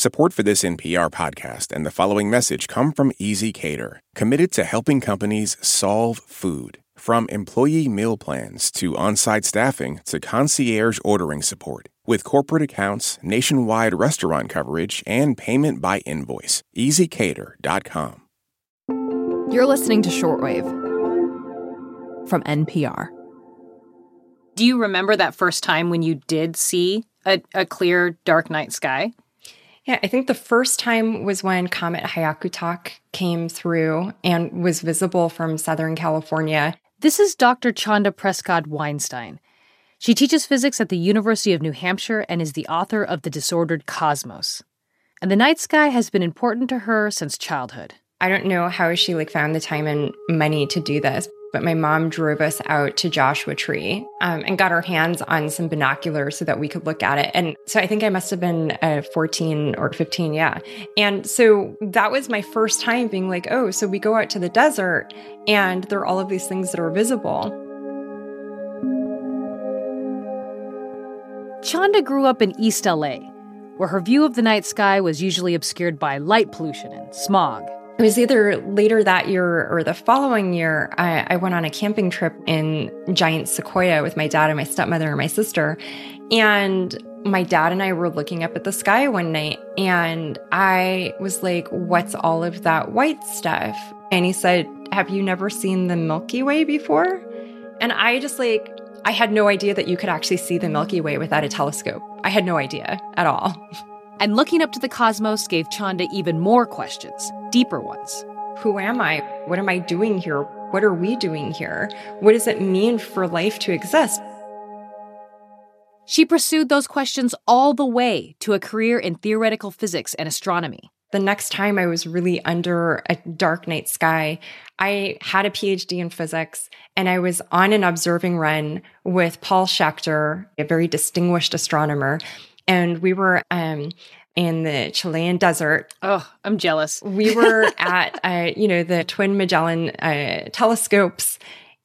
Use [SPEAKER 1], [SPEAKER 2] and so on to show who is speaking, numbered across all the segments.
[SPEAKER 1] Support for this NPR podcast and the following message come from ezCater, committed to helping companies solve food. From employee meal plans to on site staffing to concierge ordering support. With corporate accounts, nationwide restaurant coverage, and payment by invoice. ezCater.com.
[SPEAKER 2] You're listening to Shortwave from NPR.
[SPEAKER 3] Do you remember that first time when you did see a, a clear, dark night sky?
[SPEAKER 4] Yeah, I think the first time was when Comet Hyakutake came through and was visible from Southern California.
[SPEAKER 3] This is Dr. Chanda Prescod-Weinstein. She teaches physics at the University of New Hampshire and is the author of The Disordered Cosmos. And the night sky has been important to her since childhood.
[SPEAKER 4] I don't know how she like found the time and money to do this, but my mom drove us out to Joshua Tree um, and got our hands on some binoculars so that we could look at it. And so I think I must have been uh, 14 or 15, yeah. And so that was my first time being like, oh, so we go out to the desert and there are all of these things that are visible.
[SPEAKER 3] Chanda grew up in East LA, where her view of the night sky was usually obscured by light pollution and smog.
[SPEAKER 4] It was either later that year or the following year. I, I, went on a camping trip in Giant Sequoia with my dad and my stepmother and my sister. And my dad and I were looking up at the sky one night, and I was like, What's all of that white stuff? And he said, Have you never seen the Milky Way before? And I just like, I had no idea that you could actually see the Milky Way without a telescope. I had no idea at all.
[SPEAKER 3] And looking up to the cosmos gave Chanda even more questions, deeper ones.
[SPEAKER 4] Who am I? What am I doing here? What are we doing here? What does it mean for life to exist?
[SPEAKER 3] She pursued those questions all the way to a career in theoretical physics and astronomy.
[SPEAKER 4] The next time I was really under a dark night sky, I had a PhD in physics and I was on an observing run with Paul Schechter, a very distinguished astronomer and we were um, in the Chilean desert.
[SPEAKER 3] Oh, I'm jealous.
[SPEAKER 4] we were at, uh, you know, the Twin Magellan uh, telescopes.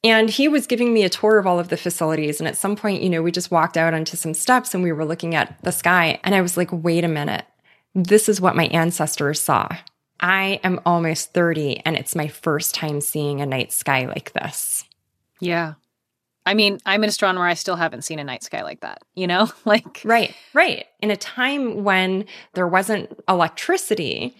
[SPEAKER 4] And he was giving me a tour of all of the facilities. And at some point, you know, we just walked out onto some steps and we were looking at the sky. And I was like, wait a minute. This is what my ancestors saw. I am almost 30 and it's my first time seeing a night sky like this.
[SPEAKER 3] Yeah. I mean, I'm an astronomer. I still haven't seen a night sky like that, you know? like,
[SPEAKER 4] right, right. In a time when there wasn't electricity,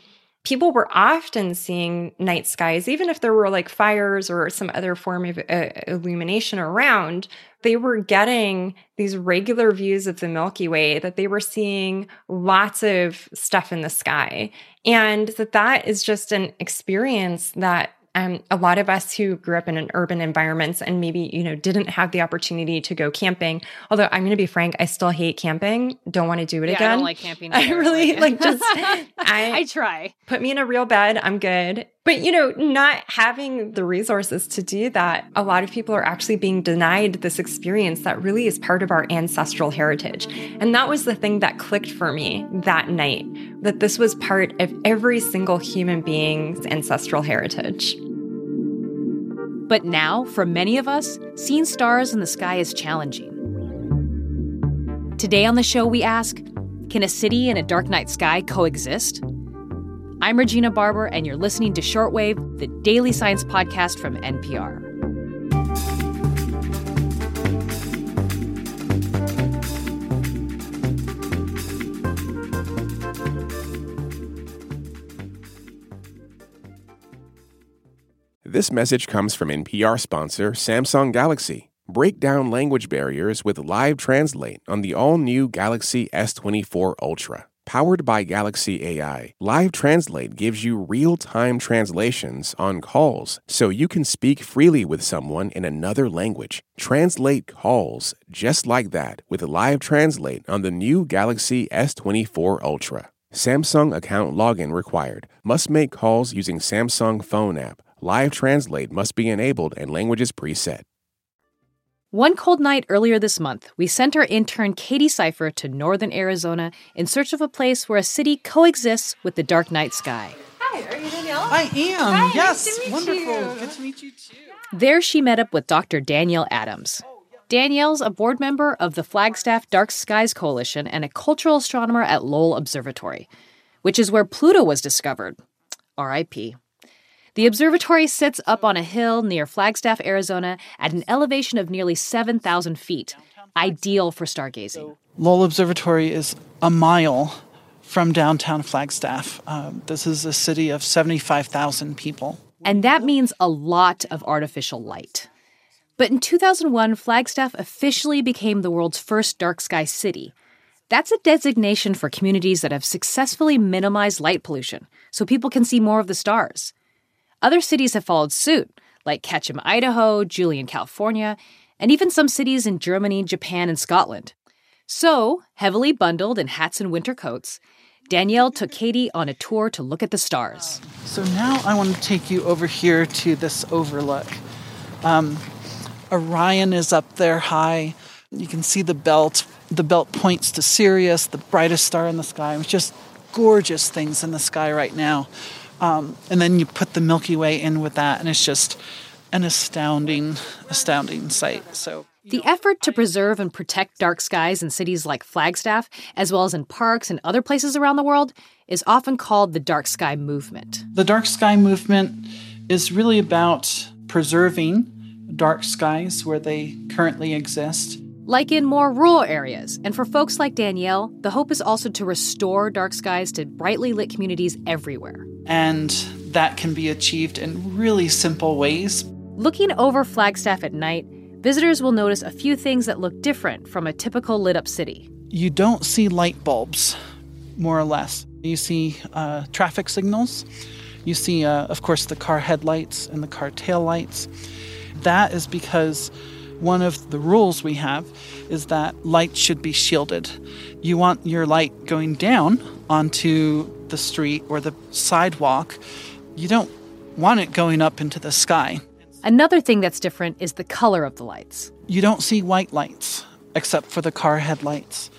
[SPEAKER 4] people were often seeing night skies, even if there were like fires or some other form of uh, illumination around. They were getting these regular views of the Milky Way, that they were seeing lots of stuff in the sky. And that that is just an experience that um, a lot of us who grew up in an urban environments and maybe you know didn't have the opportunity to go camping although i'm going to be frank i still hate camping don't want to do it
[SPEAKER 3] yeah,
[SPEAKER 4] again
[SPEAKER 3] i don't like camping
[SPEAKER 4] either. i really like, like just I,
[SPEAKER 3] I try.
[SPEAKER 4] put me in a real bed i'm good. But you know not having the resources to do that a lot of people are actually being denied this experience that really is part of our ancestral heritage. And that was the thing that clicked for me that night that this was part of every single human being's ancestral heritage
[SPEAKER 3] but now, for many of us, seeing stars in the sky is challenging. Today on the show, we ask Can a city and a dark night sky coexist? I'm Regina Barber, and you're listening to Shortwave, the daily science podcast from NPR.
[SPEAKER 1] This message comes from NPR sponsor Samsung Galaxy. Break down language barriers with Live Translate on the all new Galaxy S24 Ultra. Powered by Galaxy AI, Live Translate gives you real time translations on calls so you can speak freely with someone in another language. Translate calls just like that with Live Translate on the new Galaxy S24 Ultra. Samsung account login required. Must make calls using Samsung phone app. Live Translate must be enabled and languages preset.
[SPEAKER 3] One cold night earlier this month, we sent our intern Katie Cipher to northern Arizona in search of a place where a city coexists with the dark night sky.
[SPEAKER 5] Hi, are you Danielle?
[SPEAKER 6] I am.
[SPEAKER 5] Hi,
[SPEAKER 6] yes,
[SPEAKER 5] nice
[SPEAKER 6] wonderful.
[SPEAKER 5] You.
[SPEAKER 6] Good to meet you too.
[SPEAKER 3] There, she met up with Dr. Danielle Adams. Danielle's a board member of the Flagstaff Dark Skies Coalition and a cultural astronomer at Lowell Observatory. which is where Pluto was discovered. RIP. The observatory sits up on a hill near Flagstaff, Arizona, at an elevation of nearly 7,000 feet, ideal for stargazing.
[SPEAKER 5] Lowell Observatory is a mile from downtown Flagstaff. Um, this is a city of 75,000 people.
[SPEAKER 3] And that means a lot of artificial light. But in 2001, Flagstaff officially became the world's first dark sky city. That's a designation for communities that have successfully minimized light pollution so people can see more of the stars. Other cities have followed suit, like Ketchum, Idaho, Julian, California, and even some cities in Germany, Japan, and Scotland. So, heavily bundled in hats and winter coats, Danielle took Katie on a tour to look at the stars.
[SPEAKER 5] So now I want to take you over here to this overlook. Um, Orion is up there high. You can see the belt. The belt points to Sirius, the brightest star in the sky. It's just gorgeous things in the sky right now. Um, and then you put the Milky Way in with that, and it's just an astounding, astounding sight. So
[SPEAKER 3] the effort to preserve and protect dark skies in cities like Flagstaff, as well as in parks and other places around the world, is often called the dark sky movement.
[SPEAKER 5] The dark sky movement is really about preserving dark skies where they currently exist.
[SPEAKER 3] Like in more rural areas. And for folks like Danielle, the hope is also to restore dark skies to brightly lit communities everywhere.
[SPEAKER 5] And that can be achieved in really simple ways.
[SPEAKER 3] Looking over Flagstaff at night, visitors will notice a few things that look different from a typical lit up city.
[SPEAKER 5] You don't see light bulbs, more or less. You see uh, traffic signals. You see, uh, of course, the car headlights and the car tail lights. That is because one of the rules we have is that light should be shielded. You want your light going down onto the street or the sidewalk. You don't want it going up into the sky.
[SPEAKER 3] Another thing that's different is the color of the lights.
[SPEAKER 5] You don't see white lights except for the car headlights.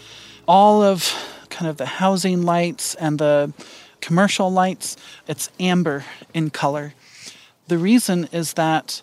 [SPEAKER 5] All of kind of the housing lights and the commercial lights, it's amber in color. The reason is that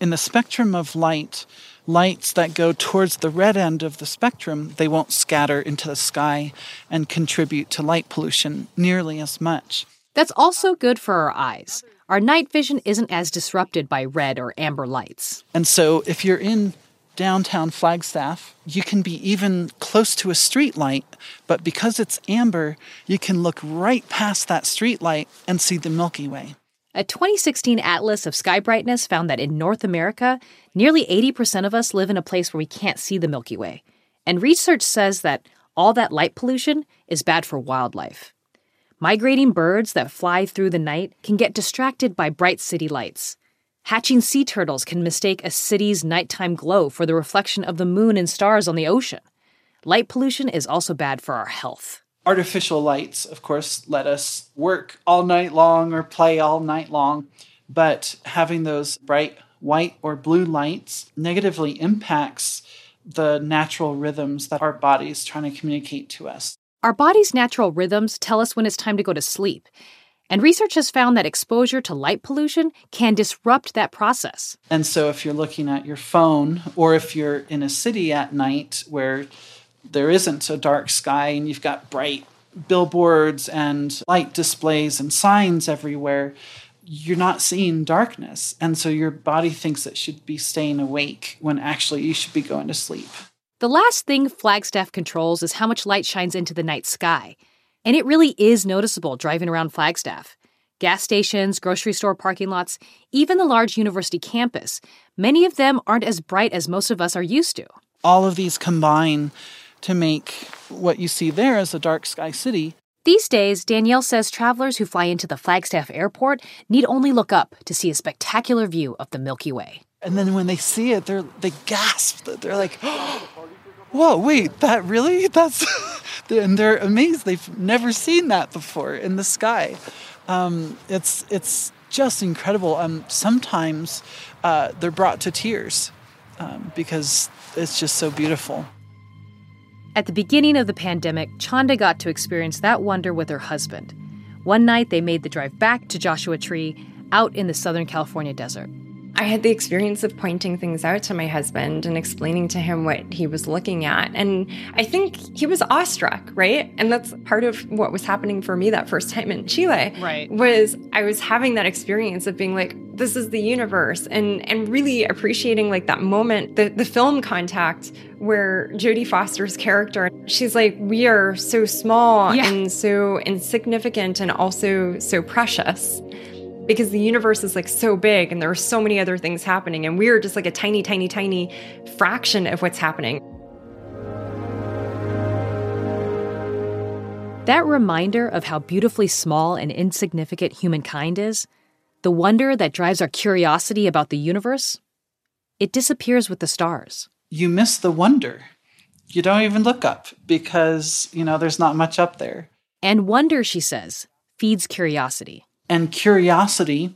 [SPEAKER 5] in the spectrum of light, lights that go towards the red end of the spectrum, they won't scatter into the sky and contribute to light pollution nearly as much.
[SPEAKER 3] That's also good for our eyes our night vision isn't as disrupted by red or amber lights.
[SPEAKER 5] And so if you're in downtown Flagstaff, you can be even close to a street light, but because it's amber, you can look right past that street light and see the Milky Way.
[SPEAKER 3] A 2016 Atlas of Sky Brightness found that in North America, nearly 80% of us live in a place where we can't see the Milky Way. And research says that all that light pollution is bad for wildlife. Migrating birds that fly through the night can get distracted by bright city lights. Hatching sea turtles can mistake a city's nighttime glow for the reflection of the moon and stars on the ocean. Light pollution is also bad for our health.
[SPEAKER 5] Artificial lights, of course, let us work all night long or play all night long, but having those bright white or blue lights negatively impacts the natural rhythms that our body is trying to communicate to us.
[SPEAKER 3] Our body's natural rhythms tell us when it's time to go to sleep. And research has found that exposure to light pollution can disrupt that process.
[SPEAKER 5] And so, if you're looking at your phone, or if you're in a city at night where there isn't a dark sky and you've got bright billboards and light displays and signs everywhere, you're not seeing darkness. And so, your body thinks it should be staying awake when actually you should be going to sleep.
[SPEAKER 3] The last thing Flagstaff controls is how much light shines into the night sky. And it really is noticeable driving around Flagstaff. Gas stations, grocery store parking lots, even the large university campus, many of them aren't as bright as most of us are used to.
[SPEAKER 5] All of these combine to make what you see there as a dark sky city.
[SPEAKER 3] These days, Danielle says travelers who fly into the Flagstaff airport need only look up to see a spectacular view of the Milky Way.
[SPEAKER 5] And then when they see it, they're they gasp. They're like, whoa, wait, that really? That's, and they're amazed. They've never seen that before in the sky. Um, it's, it's just incredible. Um, sometimes uh, they're brought to tears um, because it's just so beautiful.
[SPEAKER 3] At the beginning of the pandemic, Chanda got to experience that wonder with her husband. One night, they made the drive back to Joshua Tree out in the Southern California desert.
[SPEAKER 4] I had the experience of pointing things out to my husband and explaining to him what he was looking at. And I think he was awestruck, right? And that's part of what was happening for me that first time in Chile.
[SPEAKER 3] Right.
[SPEAKER 4] Was I was having that experience of being like, this is the universe and and really appreciating like that moment, the, the film contact where Jodie Foster's character, she's like, we are so small
[SPEAKER 3] Yeah.
[SPEAKER 4] and so insignificant and also so precious because the universe is like so big and there are so many other things happening and we're just like a tiny tiny tiny fraction of what's happening
[SPEAKER 3] That reminder of how beautifully small and insignificant humankind is, the wonder that drives our curiosity about the universe, it disappears with the stars.
[SPEAKER 5] You miss the wonder. You don't even look up because, you know, there's not much up there.
[SPEAKER 3] And wonder, she says, feeds curiosity.
[SPEAKER 5] And curiosity,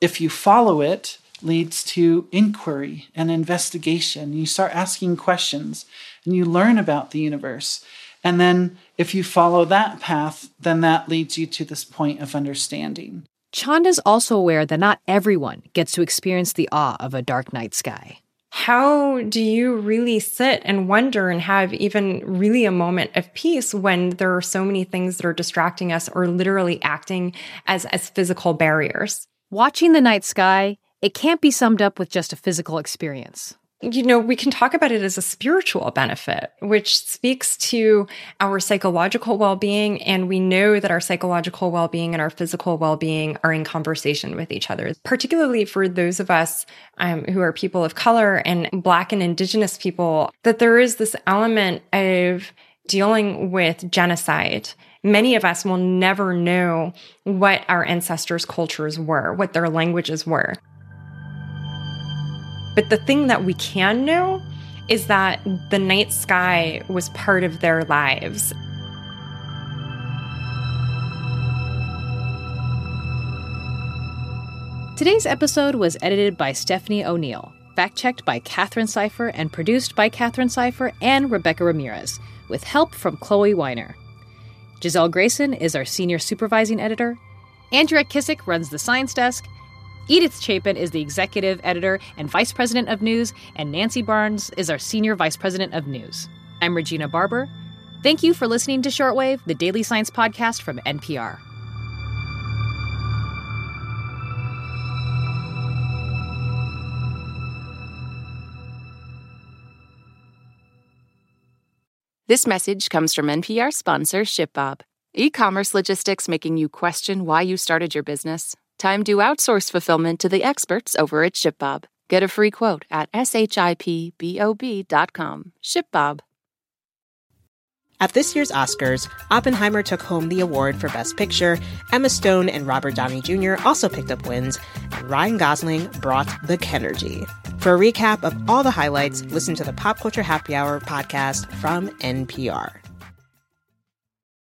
[SPEAKER 5] if you follow it, leads to inquiry and investigation. You start asking questions and you learn about the universe. And then if you follow that path, then that leads you to this point of understanding.
[SPEAKER 3] Chanda's also aware that not everyone gets to experience the awe of a dark night sky.
[SPEAKER 4] how do you really sit and wonder and have even really a moment of peace when there are so many things that are distracting us or literally acting as as physical barriers
[SPEAKER 3] Watching the night sky, it can't be summed up with just a physical experience.
[SPEAKER 4] You know, we can talk about it as a spiritual benefit, which speaks to our psychological well being. And we know that our psychological well being and our physical well being are in conversation with each other, particularly for those of us um, who are people of color and Black and Indigenous people, that there is this element of dealing with genocide. Many of us will never know what our ancestors' cultures were, what their languages were. But the thing that we can know is that the night sky was part of their lives.
[SPEAKER 3] Today's episode was edited by Stephanie O'Neill, fact checked by Katherine Cipher, and produced by Katherine Cipher and Rebecca Ramirez, with help from Chloe Weiner. Gisele Grayson is our senior supervising editor. Andrea Kissack runs the science desk. Edith Chapin is the executive editor and vice president of news, and Nancy Barnes is our senior vice president of news. I'm Regina Barber. Thank you for listening to Shortwave, the daily science podcast from NPR.
[SPEAKER 6] This message comes from NPR sponsor ShipBob. E commerce logistics making you question why you started your business? Time to outsource fulfillment to the experts over at ShipBob. Get a free quote at shipbob.com. ShipBob.
[SPEAKER 7] At this year's Oscars, Oppenheimer took home the award for Best Picture. Emma Stone and Robert Downey Jr. also picked up wins, and Ryan Gosling brought the Kenergy. For a recap of all the highlights, listen to the Pop Culture Happy Hour podcast from NPR.